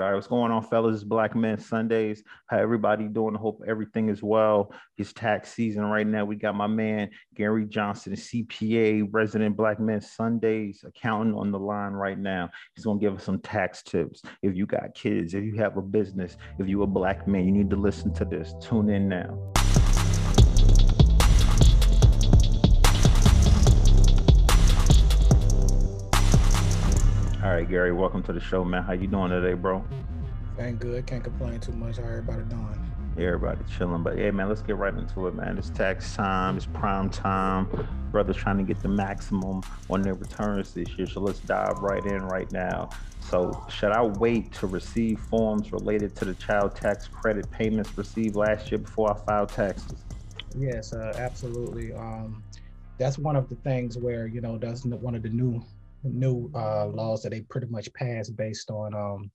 All right, what's going on, fellas? It's Black Men Sundays. How everybody doing? Hope everything is well. It's tax season right now. We got my man Gary Johnson, CPA, resident Black Men Sundays accountant on the line right now. He's gonna give us some tax tips. If you got kids, if you have a business, if you're a black man, you need to listen to this. Tune in now. All right, Gary, welcome to the show, man. How you doing today, bro? Ain't good. Can't complain too much. How everybody doing? Everybody chilling. But yeah, man, let's get right into it, man. It's tax time, it's prime time. Brothers trying to get the maximum on their returns this year. So let's dive right in right now. So should I wait to receive forms related to the child tax credit payments received last year before I file taxes? Yes, uh, absolutely. Um, that's one of the things where you know that's one of the new new uh, laws that they pretty much passed based on um,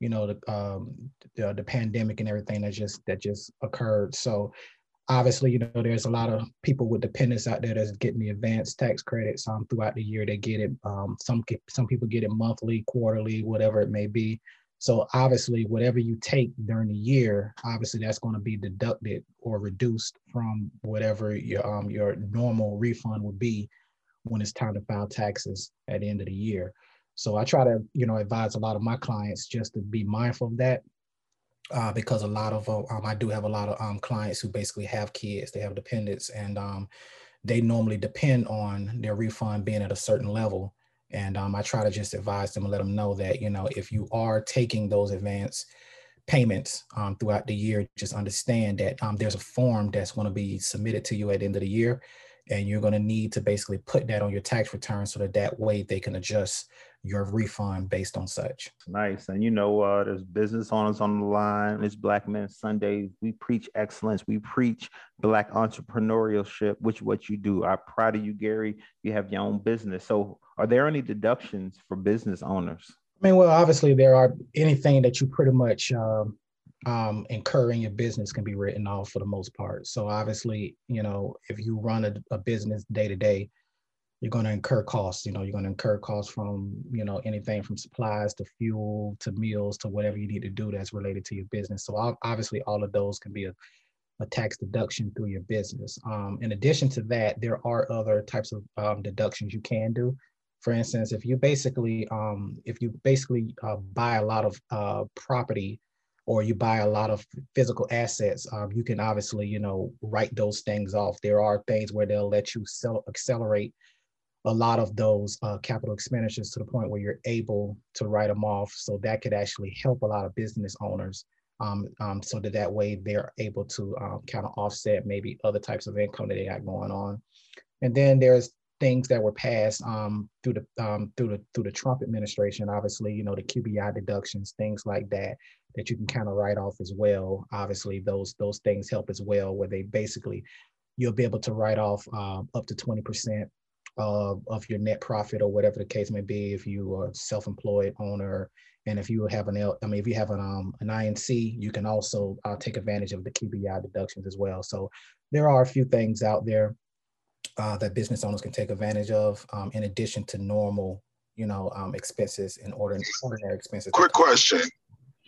you know the, um, the the pandemic and everything that just that just occurred. So obviously, you know, there's a lot of people with dependents out there that's getting the advanced tax credits um, throughout the year. They get it. Um, some some people get it monthly, quarterly, whatever it may be. So obviously, whatever you take during the year, obviously that's going to be deducted or reduced from whatever your um your normal refund would be when it's time to file taxes at the end of the year. So I try to, you know, advise a lot of my clients just to be mindful of that, uh, because a lot of uh, um, I do have a lot of um, clients who basically have kids, they have dependents, and um, they normally depend on their refund being at a certain level. And um, I try to just advise them and let them know that, you know, if you are taking those advance payments um, throughout the year, just understand that um, there's a form that's going to be submitted to you at the end of the year and you're going to need to basically put that on your tax return so that that way they can adjust your refund based on such. Nice. And you know, uh, there's business owners on the line. It's Black Men Sunday. We preach excellence. We preach Black entrepreneurship, which what you do. I'm proud of you, Gary. You have your own business. So are there any deductions for business owners? I mean, well, obviously there are anything that you pretty much um, um, incur in your business can be written off for the most part. So obviously, you know, if you run a, a business day to day, you're going to incur costs. You know, you're going to incur costs from you know anything from supplies to fuel to meals to whatever you need to do that's related to your business. So obviously, all of those can be a, a tax deduction through your business. Um, in addition to that, there are other types of um, deductions you can do. For instance, if you basically um, if you basically uh, buy a lot of uh, property or you buy a lot of physical assets, um, you can obviously, you know, write those things off. There are things where they'll let you sell, accelerate a lot of those uh, capital expenditures to the point where you're able to write them off. So that could actually help a lot of business owners um, um, so that that way they're able to um, kind of offset maybe other types of income that they got going on. And then there's things that were passed um, through the um, through the through the Trump administration. Obviously, you know the QBI deductions, things like that, that you can kind of write off as well. Obviously, those those things help as well, where they basically you'll be able to write off uh, up to twenty percent of, of your net profit or whatever the case may be if you are self-employed owner and if you have an L, I mean, if you have an um, an INC, you can also uh, take advantage of the QBI deductions as well. So there are a few things out there uh, that business owners can take advantage of um, in addition to normal, you know, um, expenses and ordinary expenses. Quick question.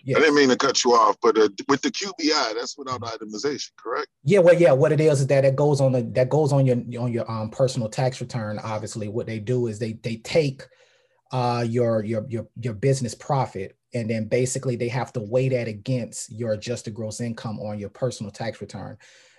Yes. I didn't mean to cut you off, but uh, with the QBI, that's without itemization, correct? Yeah, well, yeah. What it is is that it goes on the that goes on your on your um personal tax return. Obviously, what they do is they they take uh your your your your business profit and then basically they have to weigh that against your adjusted gross income on your personal tax return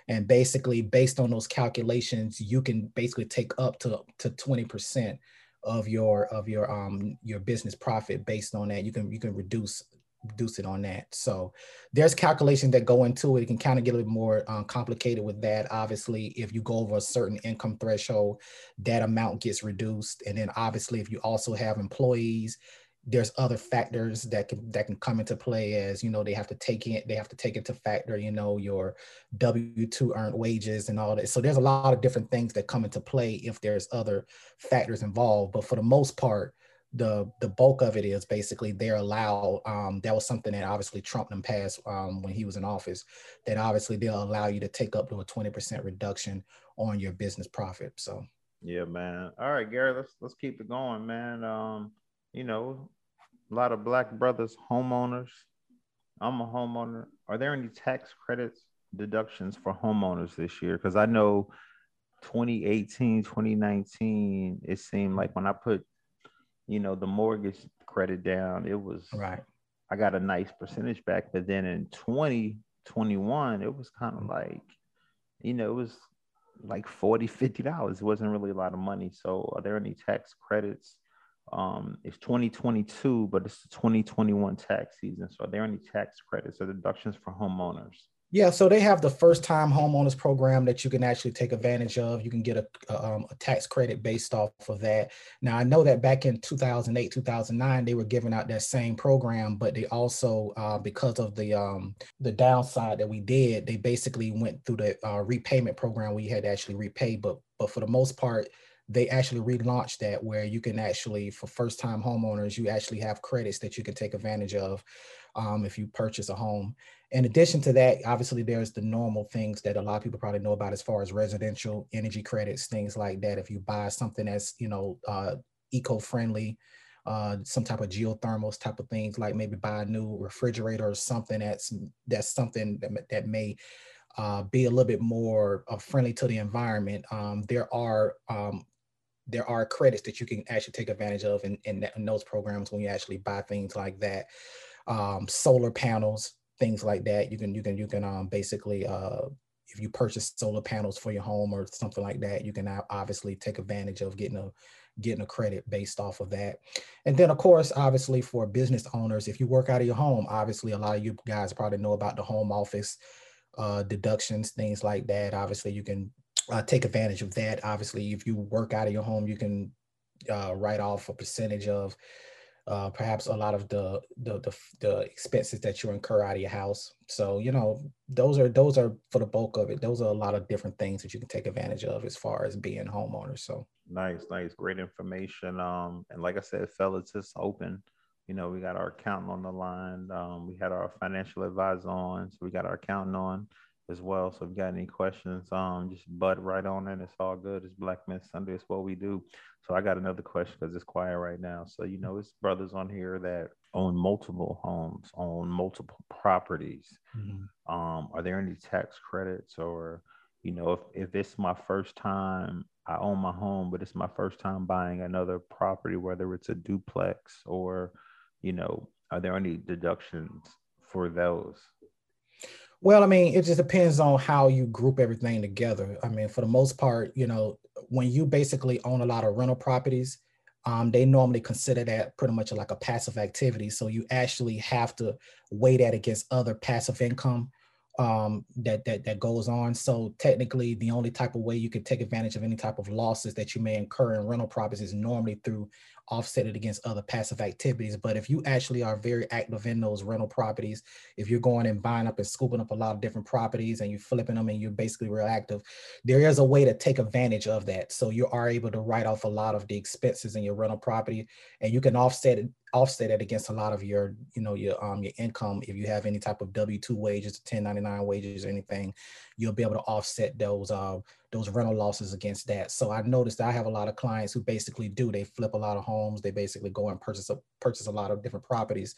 and basically based on those calculations you can basically take up to to 20% of your of your um your business profit based on that you can you can reduce reduce it on that. So there's calculations that go into it. It can kind of get a little more um, complicated with that obviously if you go over a certain income threshold that amount gets reduced. And then obviously if you also have employees there's other factors that can that can come into play as you know they have to take it they have to take into factor you know your w2 earned wages and all that. So there's a lot of different things that come into play if there's other factors involved. But for the most part the the bulk of it is basically they're allowed um, that was something that obviously trump them passed um, when he was in office that obviously they'll allow you to take up to a 20% reduction on your business profit so yeah man all right gary let's let's keep it going man um you know a lot of black brothers homeowners. I'm a homeowner. Are there any tax credits deductions for homeowners this year? Because I know 2018, 2019, it seemed like when I put, you know, the mortgage credit down, it was right. I got a nice percentage back. But then in 2021, it was kind of mm-hmm. like, you know, it was like 40 50 dollars it wasn't really a lot of money so are there any tax credits um it's 2022 but it's the 2021 tax season so are there any tax credits or deductions for homeowners yeah, so they have the first time homeowners program that you can actually take advantage of. You can get a, um, a, tax credit based off of that. Now, I know that back in 2008, 2009, they were giving out that same program, but they also, uh, because of the um, the downside that we did, they basically went through the uh, repayment program where you had to actually repay. But but for the most part, they actually relaunched that where you can actually, for first time homeowners, you actually have credits that you can take advantage of um, if you purchase a home. In addition to that, obviously there's the normal things that a lot of people probably know about as far as residential energy credits, things like that. If you buy something that's, you know, uh, eco-friendly, uh, some type of geothermals type of things, like maybe buy a new refrigerator or something that's that's something that, that may uh, be a little bit more uh, friendly to the environment. Um, there are um, there are credits that you can actually take advantage of in, in, in those programs when you actually buy things like that um, solar panels, things like that. You can you can you can um, basically uh, if you purchase solar panels for your home or something like that, you can obviously take advantage of getting a getting a credit based off of that. And then of course, obviously for business owners, if you work out of your home, obviously a lot of you guys probably know about the home office uh, deductions, things like that. Obviously you can uh, take advantage of that. Obviously, if you work out of your home, you can uh, write off a percentage of uh, perhaps a lot of the, the, the the expenses that you incur out of your house. So you know those are those are for the bulk of it. Those are a lot of different things that you can take advantage of as far as being homeowners. So nice, nice, great information. Um, and like I said, fellas, it's open. You know, we got our accountant on the line. Um, we had our financial advisor on, so we got our accountant on as well. So if you got any questions, um, just butt right on it. It's all good. It's Black Men Sunday. It's what we do. So I got another question because it's quiet right now. So you know, it's brothers on here that own multiple homes, own multiple properties. Mm-hmm. Um, are there any tax credits or you know, if, if it's my first time, I own my home, but it's my first time buying another property, whether it's a duplex or, you know, are there any deductions for those? Well, I mean, it just depends on how you group everything together. I mean, for the most part, you know, when you basically own a lot of rental properties, um, they normally consider that pretty much like a passive activity. So you actually have to weigh that against other passive income um, that that that goes on. So technically, the only type of way you can take advantage of any type of losses that you may incur in rental properties is normally through offset it against other passive activities. But if you actually are very active in those rental properties, if you're going and buying up and scooping up a lot of different properties and you're flipping them and you're basically real active, there is a way to take advantage of that. So you are able to write off a lot of the expenses in your rental property and you can offset it offset it against a lot of your, you know, your um your income. If you have any type of W-2 wages, 1099 wages, or anything, you'll be able to offset those uh those rental losses against that. So I noticed I have a lot of clients who basically do. They flip a lot of homes. They basically go and purchase a purchase a lot of different properties.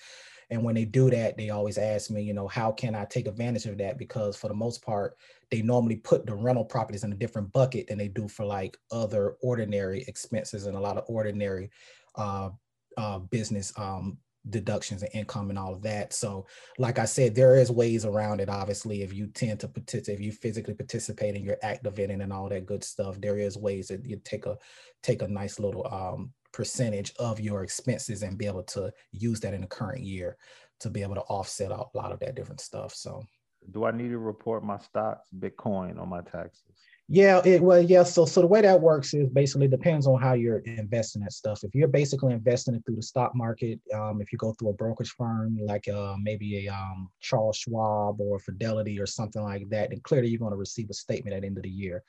And when they do that, they always ask me, you know, how can I take advantage of that? Because for the most part, they normally put the rental properties in a different bucket than they do for like other ordinary expenses and a lot of ordinary uh, uh, business um, deductions and income and all of that. So, like I said, there is ways around it. Obviously, if you tend to participate, if you physically participate and you're active in it and all that good stuff, there is ways that you take a take a nice little um, percentage of your expenses and be able to use that in the current year to be able to offset a lot of that different stuff. So, do I need to report my stocks, Bitcoin, on my taxes? Yeah, it well, yeah. So so the way that works is basically depends on how you're investing that stuff. If you're basically investing it through the stock market, um, if you go through a brokerage firm like uh, maybe a um, Charles Schwab or Fidelity or something like that, then clearly you're going to receive a statement at the end of the year.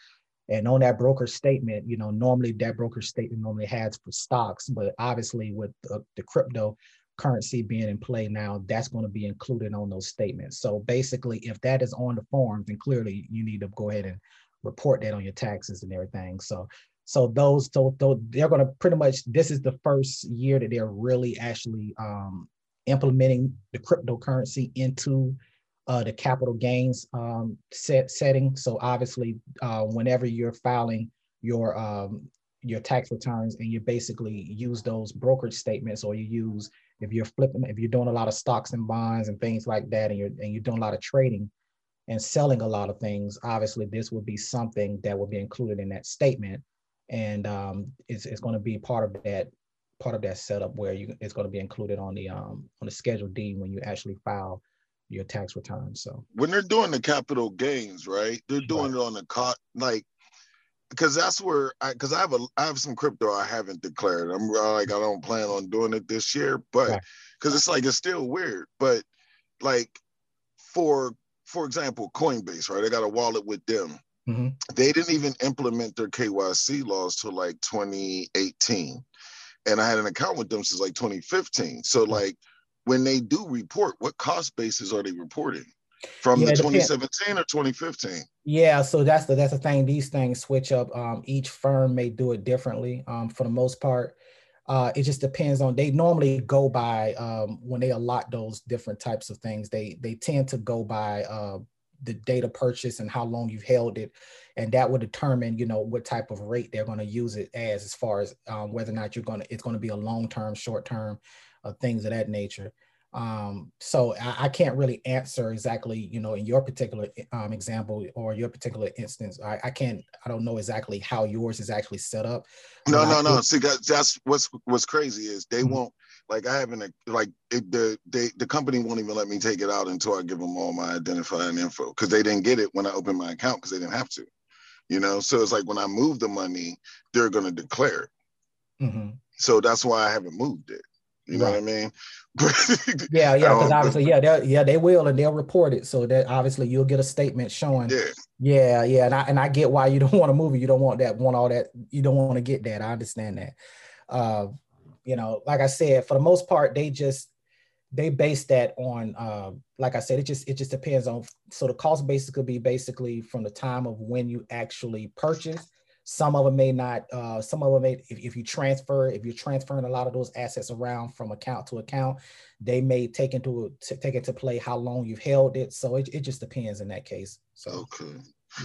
And on that broker statement, you know, normally that broker statement normally has for stocks, but obviously with the, the crypto currency being in play now, that's going to be included on those statements. So basically, if that is on the forms, then clearly you need to go ahead and report that on your taxes and everything. So So those, so, so they're going to pretty much. This is the first year that they're really actually um, implementing the cryptocurrency into uh, the capital gains um, set setting. So obviously, uh, whenever you're filing your um, your tax returns and you basically use those brokerage statements, or you use if you're flipping, if you're doing a lot of stocks and bonds and things like that, and you're and you're doing a lot of trading and selling a lot of things, obviously this would be something that would be included in that statement, and um, it's it's going to be part of that part of that setup where you it's going to be included on the um on the schedule D when you actually file your tax return. So when they're doing the capital gains, right? They're doing right. it on the cut like because that's where I because I have a I have some crypto I haven't declared. I'm like I don't plan on doing it this year, but because right. it's like it's still weird. But like for for example, Coinbase, right? I got a wallet with them. Mm-hmm. They didn't even implement their KYC laws till like 2018 and I had an account with them since like 2015. So like when they do report, what cost basis are they reporting? From yeah, the 2017 or 2015? Yeah, so that's the that's the thing. These things switch up. Um, each firm may do it differently. Um, for the most part, uh, it just depends on. They normally go by um, when they allot those different types of things. They they tend to go by uh, the data purchase and how long you've held it and that will determine you know what type of rate they're going to use it as as far as um, whether or not you're going to it's going to be a long term short term uh, things of that nature um, so I, I, can't really answer exactly you know in your particular um, example or your particular instance I, I, can't i don't know exactly how yours is actually set up no no no see that's what's what's crazy is they mm-hmm. won't like I haven't like it, the they the company won't even let me take it out until I give them all my identifying info because they didn't get it when I opened my account because they didn't have to, you know. So it's like when I move the money, they're gonna declare it. Mm-hmm. So that's why I haven't moved it. You right. know what I mean? yeah, yeah, because obviously, yeah, they yeah, they will and they'll report it. So that obviously you'll get a statement showing. Yeah, yeah, yeah. And I and I get why you don't want to move it. You don't want that, want all that, you don't want to get that. I understand that. Uh, you know, like I said, for the most part, they just they base that on uh, like I said, it just it just depends on so the cost basis could be basically from the time of when you actually purchase. Some of them may not, uh, some of them may, if, if you transfer, if you're transferring a lot of those assets around from account to account, they may take into take into play how long you've held it. So it, it just depends in that case. So okay.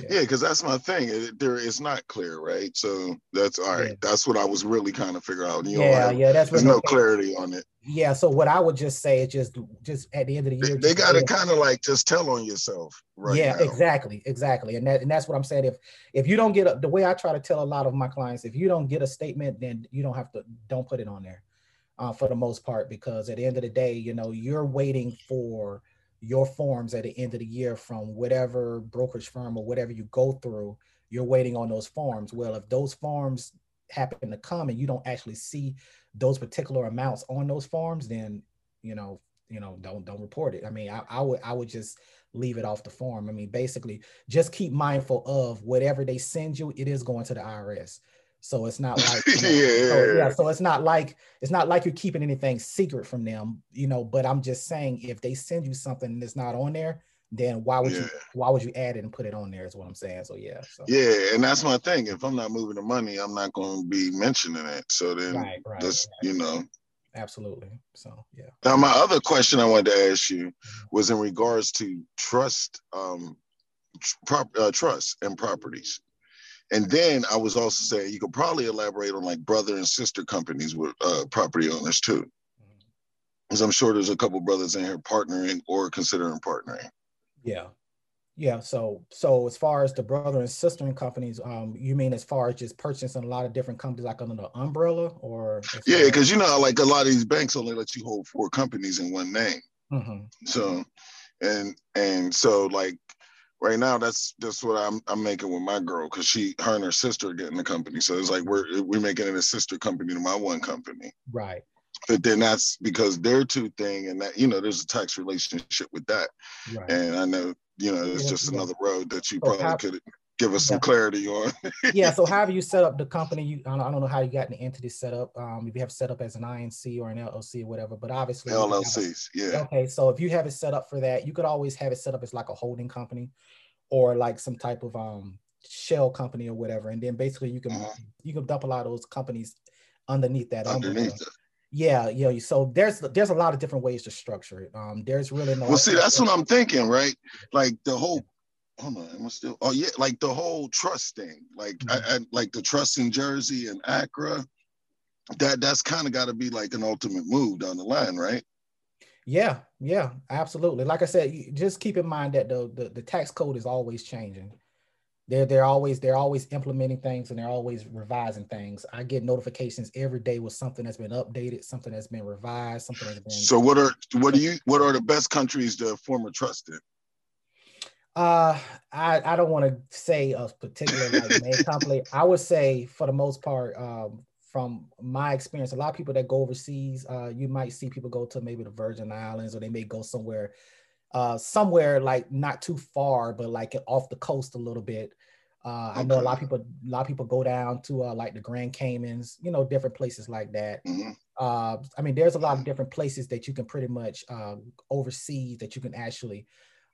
Yeah, because yeah, that's my thing. It, there, it's not clear, right? So that's all right. Yeah. That's what I was really kind of figure out. You know, yeah, yeah. That's there's no clarity on it. Yeah. So what I would just say is just, just at the end of the year, they, they got to kind of like just tell on yourself, right? Yeah, now. exactly, exactly. And that, and that's what I'm saying. If, if you don't get a, the way I try to tell a lot of my clients, if you don't get a statement, then you don't have to, don't put it on there, uh, for the most part, because at the end of the day, you know, you're waiting for your forms at the end of the year from whatever brokerage firm or whatever you go through, you're waiting on those forms. Well, if those forms happen to come and you don't actually see those particular amounts on those forms, then you know, you know, don't don't report it. I mean, I, I would I would just leave it off the form. I mean, basically, just keep mindful of whatever they send you, it is going to the IRS. So it's not like you know, yeah. So, yeah. So it's not like it's not like you're keeping anything secret from them, you know. But I'm just saying, if they send you something that's not on there, then why would yeah. you why would you add it and put it on there? Is what I'm saying. So yeah. So. Yeah, and that's my thing. If I'm not moving the money, I'm not going to be mentioning it. So then, right, right, just right. you know. Absolutely. So yeah. Now my other question I wanted to ask you mm-hmm. was in regards to trust, um, uh, trust and properties. And then I was also saying you could probably elaborate on like brother and sister companies with uh, property owners too. Because I'm sure there's a couple brothers in here partnering or considering partnering. Yeah. Yeah. So so as far as the brother and sister companies, um, you mean as far as just purchasing a lot of different companies like under the umbrella or yeah, because you know, like a lot of these banks only let you hold four companies in one name. Mm-hmm. So and and so like right now that's that's what I'm I'm making with my girl because she her and her sister are getting the company. So it's like we're we're making it a sister company to my one company. Right. But then that's because their two thing and that you know there's a tax relationship with that. Right. And I know you know it's yeah, just yeah. another road that you so probably could give us some clarity on. yeah. So how have you set up the company? You I don't, know how you got the entity set up. Um, if you have set up as an INC or an LLC or whatever, but obviously LLCs. A, yeah. Okay. So if you have it set up for that, you could always have it set up as like a holding company, or like some type of um shell company or whatever, and then basically you can uh-huh. you can dump a lot of those companies underneath that underneath umbrella. Yeah, yeah. So there's there's a lot of different ways to structure it. Um, there's really no. Well, see, that's what I'm thinking, right? Like the whole. Hold on, am I still? Oh yeah, like the whole trust thing, like mm-hmm. I, I, like the trust in Jersey and Accra. That that's kind of got to be like an ultimate move down the line, right? Yeah, yeah, absolutely. Like I said, just keep in mind that the, the, the tax code is always changing. They're they're always they're always implementing things and they're always revising things. I get notifications every day with something that's been updated, something that's been revised, something that's been. So what are what do you what are the best countries to form a trust in? Uh, I I don't want to say a particular like main company. I would say for the most part, um, from my experience, a lot of people that go overseas, uh, you might see people go to maybe the Virgin Islands or they may go somewhere, uh, somewhere like not too far, but like off the coast a little bit. Uh, okay. I know a lot of people, a lot of people go down to uh, like the Grand Caymans, you know, different places like that. Mm-hmm. Uh, I mean, there's a lot of different places that you can pretty much uh, overseas that you can actually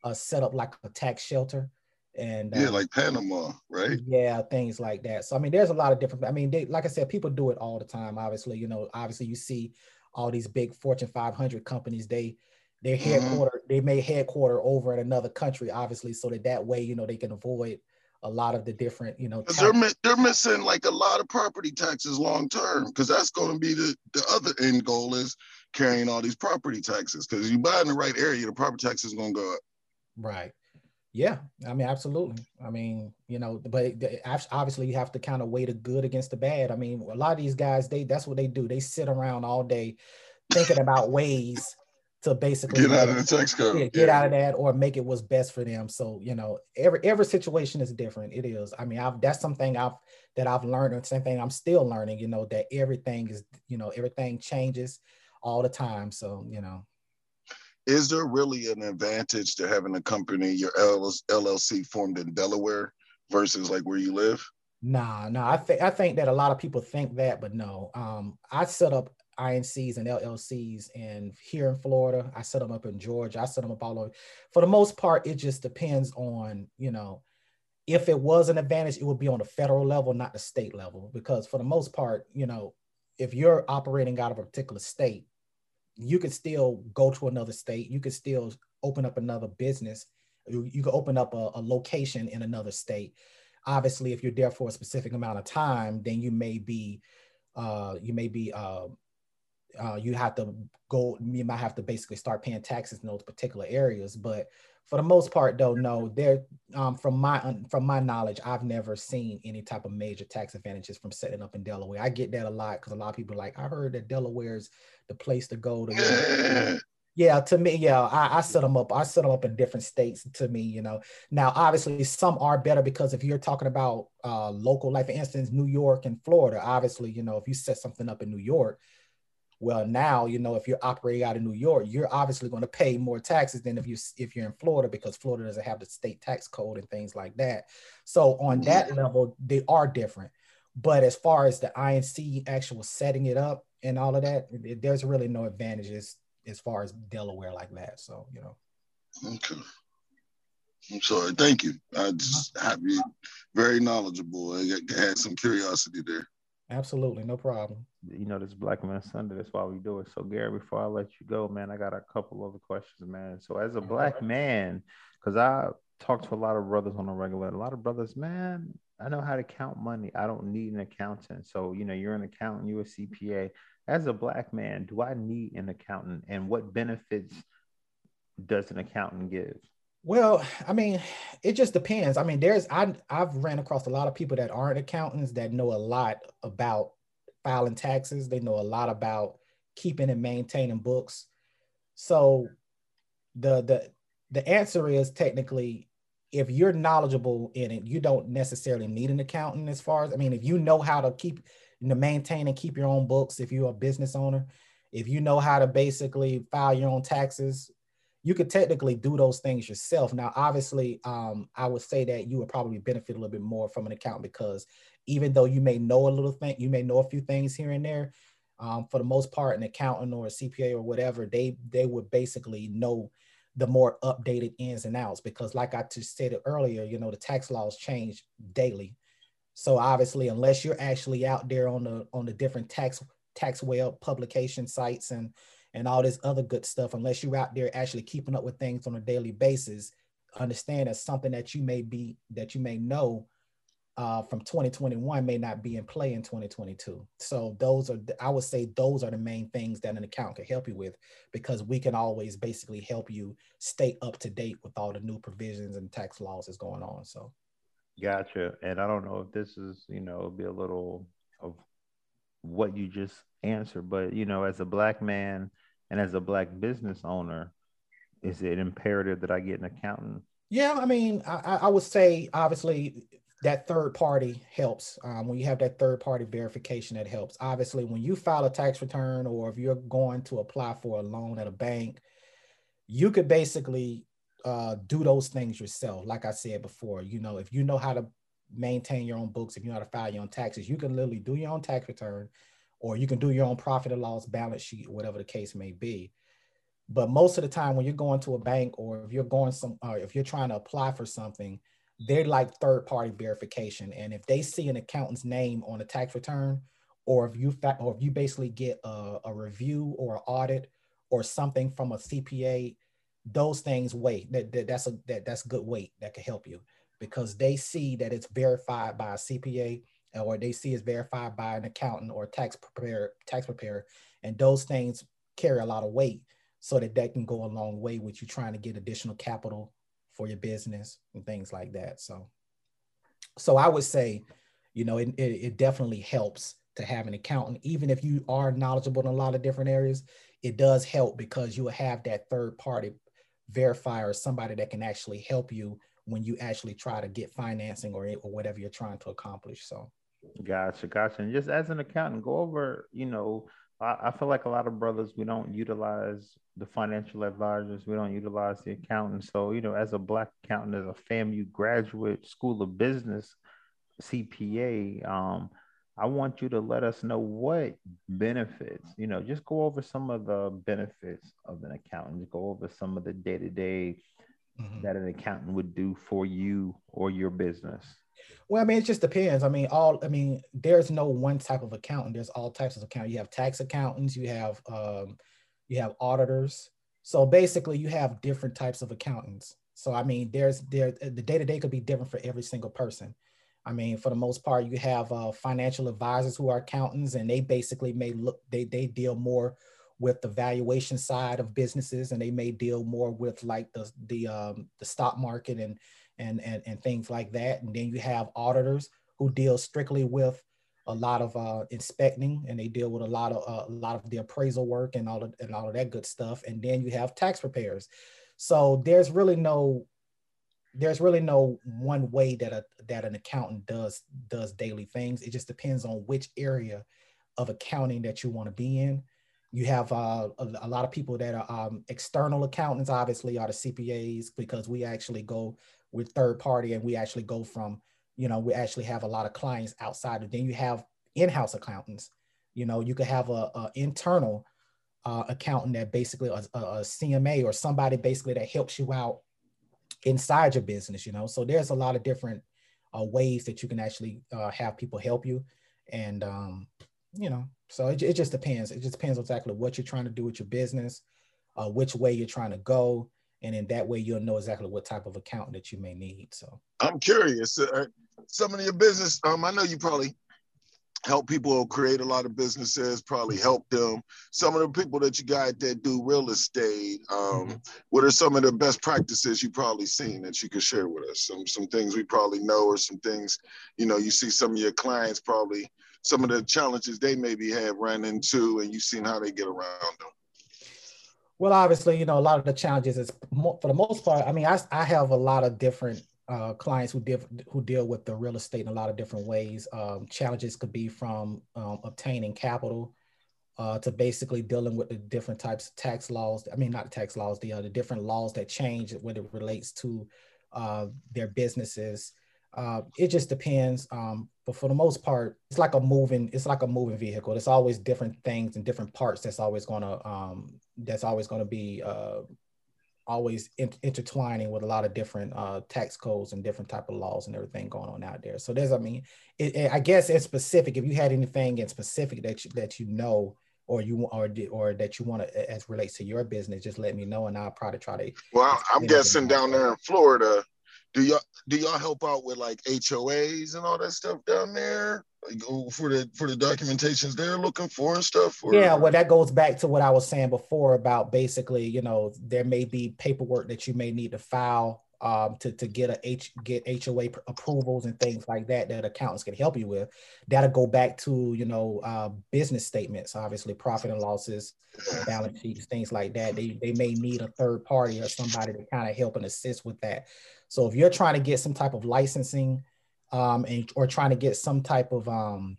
uh, set up like a tax shelter and yeah, um, like Panama, right? Yeah, things like that. So I mean, there's a lot of different. I mean, they, like I said, people do it all the time. Obviously, you know, obviously you see all these big Fortune 500 companies. They they mm-hmm. headquarter mm-hmm. they may headquarter over in another country, obviously, so that that way you know they can avoid a lot of the different you know. They're they're missing like a lot of property taxes long term because that's going to be the the other end goal is carrying all these property taxes because you buy in the right area, the property tax is going to go up. Right. Yeah, I mean, absolutely. I mean, you know, but obviously you have to kind of weigh the good against the bad. I mean, a lot of these guys, they that's what they do. They sit around all day thinking about ways to basically get out of the tax code. Yeah, get yeah. out of that or make it what's best for them. So, you know, every every situation is different. It is. I mean, I've that's something I've that I've learned and same thing I'm still learning, you know, that everything is, you know, everything changes all the time. So, you know is there really an advantage to having a company, your LLC formed in Delaware versus like where you live? Nah, nah. I think I think that a lot of people think that, but no. Um, I set up INCs and LLCs and here in Florida. I set them up in Georgia. I set them up all over. For the most part, it just depends on you know if it was an advantage, it would be on the federal level, not the state level. Because for the most part, you know, if you're operating out of a particular state, you could still go to another state. You could still open up another business. You, you could open up a, a, location in another state. Obviously, if you're there for a specific amount of time, then you may be, uh, you may be, uh, uh, you have to go. You might have to basically start paying taxes in those particular areas. But for the most part though no there um, from my from my knowledge i've never seen any type of major tax advantages from setting up in delaware i get that a lot because a lot of people like i heard that delaware's the place to go to yeah to me yeah I, I set them up i set them up in different states to me you know now obviously some are better because if you're talking about uh, local like for instance new york and florida obviously you know if you set something up in new york well, now you know if you're operating out of New York, you're obviously going to pay more taxes than if you if you're in Florida because Florida doesn't have the state tax code and things like that. So on that level, they are different. But as far as the INC actual setting it up and all of that, it, there's really no advantages as far as Delaware like that. So you know. Okay. I'm sorry. Thank you. I just have you very knowledgeable. I had some curiosity there. Absolutely, no problem. You know, this Black Man Sunday, that's why we do it. So, Gary, before I let you go, man, I got a couple other questions, man. So, as a black man, because I talk to a lot of brothers on a regular, a lot of brothers, man, I know how to count money. I don't need an accountant. So, you know, you're an accountant, you're a CPA. As a black man, do I need an accountant? And what benefits does an accountant give? Well, I mean, it just depends. I mean, there's I I've ran across a lot of people that aren't accountants that know a lot about filing taxes. They know a lot about keeping and maintaining books. So the the the answer is technically if you're knowledgeable in it, you don't necessarily need an accountant as far as I mean, if you know how to keep to maintain and keep your own books, if you're a business owner, if you know how to basically file your own taxes, you could technically do those things yourself. Now, obviously, um, I would say that you would probably benefit a little bit more from an accountant because even though you may know a little thing, you may know a few things here and there. Um, for the most part, an accountant or a CPA or whatever, they they would basically know the more updated ins and outs because like i just said earlier you know the tax laws change daily. So obviously unless you're actually out there on the on the different tax tax web publication sites and and all this other good stuff unless you're out there actually keeping up with things on a daily basis understand that something that you may be that you may know uh, from 2021 may not be in play in 2022. So those are, I would say, those are the main things that an account can help you with, because we can always basically help you stay up to date with all the new provisions and tax laws that's going on. So, gotcha. And I don't know if this is, you know, be a little of what you just answered, but you know, as a black man and as a black business owner, is it imperative that I get an accountant? Yeah, I mean, I, I would say obviously that third party helps. Um, when you have that third party verification, that helps. Obviously, when you file a tax return or if you're going to apply for a loan at a bank, you could basically uh, do those things yourself. Like I said before, you know, if you know how to maintain your own books, if you know how to file your own taxes, you can literally do your own tax return or you can do your own profit and loss balance sheet, whatever the case may be. But most of the time, when you're going to a bank or if you're going some, or if you're trying to apply for something, they're like third party verification. And if they see an accountant's name on a tax return, or if you fa- or if you basically get a, a review or an audit or something from a CPA, those things weight that, that that's a that, that's good weight that can help you because they see that it's verified by a CPA or they see it's verified by an accountant or tax preparer tax preparer and those things carry a lot of weight so that that can go a long way with you trying to get additional capital for your business and things like that. So, so I would say, you know, it, it, it definitely helps to have an accountant, even if you are knowledgeable in a lot of different areas. It does help because you will have that third party verifier, somebody that can actually help you when you actually try to get financing or, or whatever you're trying to accomplish. So, gotcha, gotcha. And just as an accountant, go over, you know, I, feel like a lot of brothers we don't utilize the financial advisors, we don't utilize the accountants. So, you know, as a black accountant, as a FAMU graduate, School of Business, CPA, um, I want you to let us know what benefits, you know, just go over some of the benefits of an accountant, go over some of the day to day that an accountant would do for you or your business. Well, I mean, it just depends. I mean, all I mean, there's no one type of accountant. There's all types of account. You have tax accountants. You have um, you have auditors. So basically, you have different types of accountants. So I mean, there's there the day to day could be different for every single person. I mean, for the most part, you have uh, financial advisors who are accountants, and they basically may look they they deal more with the valuation side of businesses, and they may deal more with like the the um, the stock market and and, and, and things like that. And then you have auditors who deal strictly with a lot of uh, inspecting and they deal with a lot of uh, a lot of the appraisal work and all of and all of that good stuff. And then you have tax preparers. So there's really no there's really no one way that a that an accountant does does daily things. It just depends on which area of accounting that you want to be in. You have uh, a, a, lot of people that are um, external accountants, obviously, are the CPAs because we actually go with third party and we actually go from you know we actually have a lot of clients outside of then you have in-house accountants. You know you could have a, a internal uh, accountant that basically a, a, cma or somebody basically that helps you out inside your business you know? So there's a lot of different uh, ways that you can actually uh, have people help you. And um, you know so it, it just depends. It just depends exactly what you're trying to do with your business uh, which way you're trying to go and in that way you'll know exactly what type of accountant that you may need so i'm curious uh, some of your business um i know you probably help people create a lot of businesses probably mm-hmm. help them some of the people that you got that do real estate um mm-hmm. what are some of the best practices you probably seen that you could share with us some some things we probably know or some things you know you see some of your clients probably some of the challenges they maybe have run into and you've seen how they get around them well, obviously, you know, a lot of the challenges is for the most part. I mean, I, I have a lot of different uh, clients who deal who deal with the real estate in a lot of different ways. Um, challenges could be from um, obtaining capital uh, to basically dealing with the different types of tax laws. I mean, not tax laws, the uh, the different laws that change when it relates to uh, their businesses. Uh, it just depends. Um, but for the most part, it's like a moving, it's like a moving vehicle. There's always different things and different parts that's always gonna um, that's always gonna be uh, always in, intertwining with a lot of different uh, tax codes and different type of laws and everything going on out there. So there's, I mean, it, it, I guess it's specific. If you had anything in specific that you, that you know or you or or that you want to as relates to your business, just let me know and I'll probably try to. Well, I'm guessing down there in Florida, do y'all do y'all help out with like HOAs and all that stuff down there? Like oh, for the for the documentations they're looking for and stuff? Or? Yeah, well, that goes back to what I was saying before about basically, you know, there may be paperwork that you may need to file um, to, to get a H get HOA approvals and things like that that accountants can help you with. That'll go back to you know uh, business statements, obviously profit and losses, balance sheets, things like that. They they may need a third party or somebody to kind of help and assist with that. So if you're trying to get some type of licensing, um, and or trying to get some type of um,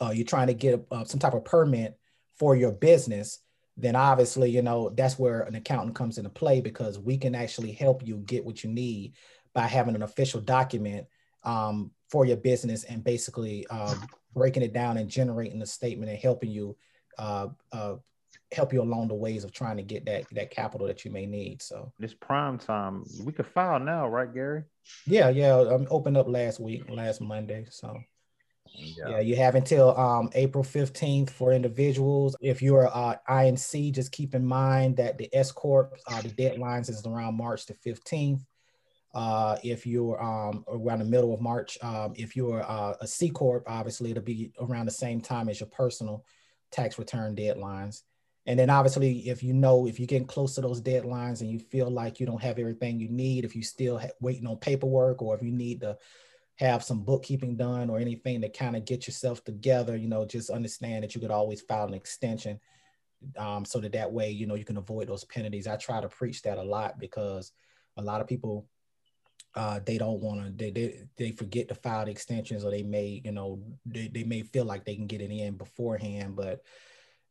uh, you're trying to get uh, some type of permit for your business, then obviously you know that's where an accountant comes into play because we can actually help you get what you need by having an official document um, for your business and basically um, breaking it down and generating a statement and helping you uh, uh, help you along the ways of trying to get that that capital that you may need. So this prime time, we could file now, right, Gary? Yeah, yeah. I'm opened up last week, last Monday. So yeah. yeah, you have until um, April 15th for individuals. If you're uh, INC, just keep in mind that the S Corp, uh, the deadlines is around March the 15th. Uh, if you're um, around the middle of March, um, if you're uh, a C Corp, obviously it'll be around the same time as your personal tax return deadlines. And then obviously, if you know if you're getting close to those deadlines and you feel like you don't have everything you need, if you still ha- waiting on paperwork, or if you need to have some bookkeeping done or anything to kind of get yourself together, you know, just understand that you could always file an extension, um, so that that way you know you can avoid those penalties. I try to preach that a lot because a lot of people uh, they don't want to they, they they forget to file the extensions or they may you know they, they may feel like they can get it in beforehand but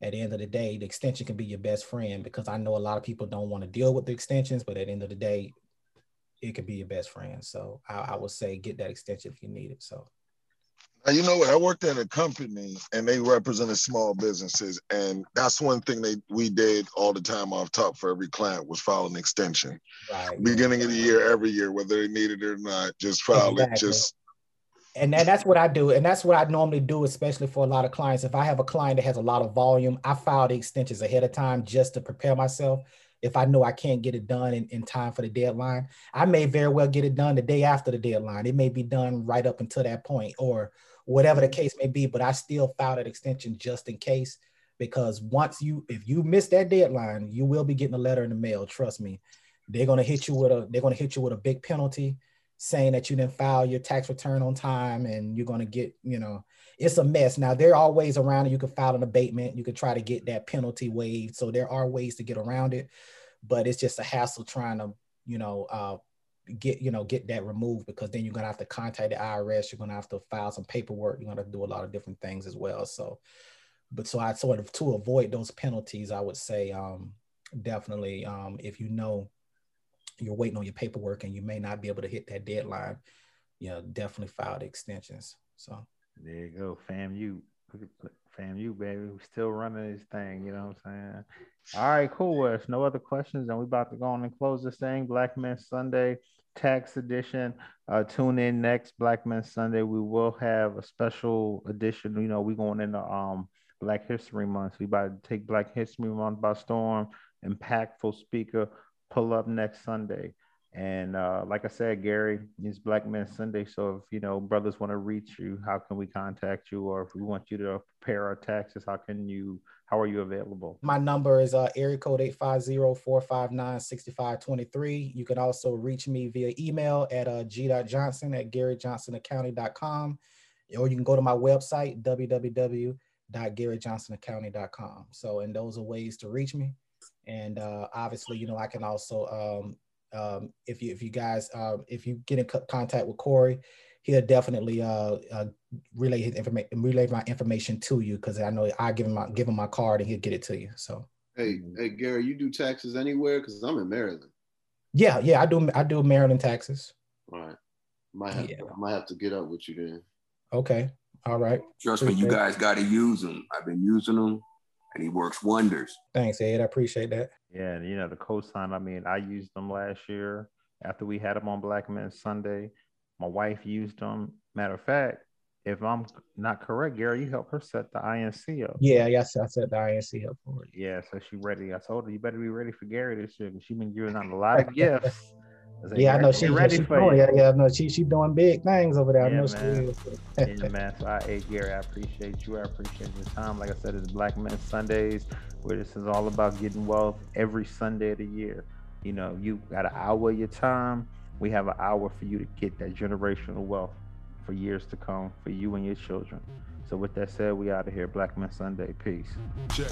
at the end of the day, the extension can be your best friend because I know a lot of people don't want to deal with the extensions, but at the end of the day, it could be your best friend. So I, I would say get that extension if you need it. So. You know what? I worked at a company and they represented small businesses, and that's one thing they we did all the time off top for every client was file an extension. Right. Beginning of the year, every year, whether they needed it or not, just file exactly. it. Just and, that's what I do. And that's what I normally do, especially for a lot of clients. If I have a client that has a lot of volume, I file the extensions ahead of time just to prepare myself. If I know I can't get it done in, in time for the deadline, I may very well get it done the day after the deadline. It may be done right up until that point or whatever the case may be, but I still file that extension just in case. Because once you, if you miss that deadline, you will be getting a letter in the mail. Trust me, they're gonna hit you with a, they're gonna hit you with a big penalty saying that you didn't file your tax return on time and you're going to get, you know, it's a mess. Now, there are ways around it. You can file an abatement. You can try to get that penalty waived. So there are ways to get around it, but it's just a hassle trying to, you know, uh, get, you know, get that removed because then you're to have to contact the IRS. You're going to have to file some paperwork. You're going to do a lot of different things as well. So, but so I sort of, to avoid those penalties, I would say um, definitely um, if you know you're waiting on your paperwork and you may not be able to hit that deadline, you know, definitely file the extensions. So there you go, fam. You fam, you baby. We're still running this thing, you know what I'm saying? All right, cool. Well, no other questions, and we're about to go on and close this thing. Black Men Sunday tax edition. Uh, tune in next Black Men Sunday. We will have a special edition. You know, we're going into um Black History Month. We about to take Black History Month by storm. Impactful speaker pull up next Sunday. And uh, like I said, Gary, it's Black Men Sunday. So if you know brothers want to reach you, how can we contact you? Or if we want you to prepare our taxes, how can you? How are you available? My number is uh, area code 850-459-6523. You can also reach me via email at uh, g.johnson at garyjohnsonaccounting.com. Or you can go to my website, www.garyjohnsonaccounting.com. So, and those are ways to reach me. And uh, obviously, you know, I can also, um, um, if you if you guys uh, if you get in contact with Corey, he'll definitely uh, uh, relay his information, relay my information to you because I know I give him my give him my card and he'll get it to you. So. Hey, hey, Gary, you do taxes anywhere? Because I'm in Maryland. Yeah, yeah, I do. I do Maryland taxes. All right, might have yeah. I might have to get up with you then. Okay, all right. Trust me, you guys got to use them. I've been using them and he works wonders. Thanks, Ed. I appreciate that. Yeah, and you know the cosign. I mean, I used them last year after we had them on Black Men Sunday. My wife used them. Matter of fact, if I'm not correct, Gary, you helped her set the INC up. Yeah, yes, I set the INC up for her. Yeah, so she ready. I told her you better be ready for Gary this year. She been giving out a lot of gifts. I yeah, I know she, ready she for doing. Yeah, yeah, I know she she doing big things over there. Yeah, I know man. she is. yeah, man. So I, hey, Gary, I appreciate you. I appreciate your time. Like I said, it's Black Men Sundays, where this is all about getting wealth every Sunday of the year. You know, you got an hour of your time. We have an hour for you to get that generational wealth for years to come for you and your children. So with that said, we out of here. Black Men Sunday. Peace. Check.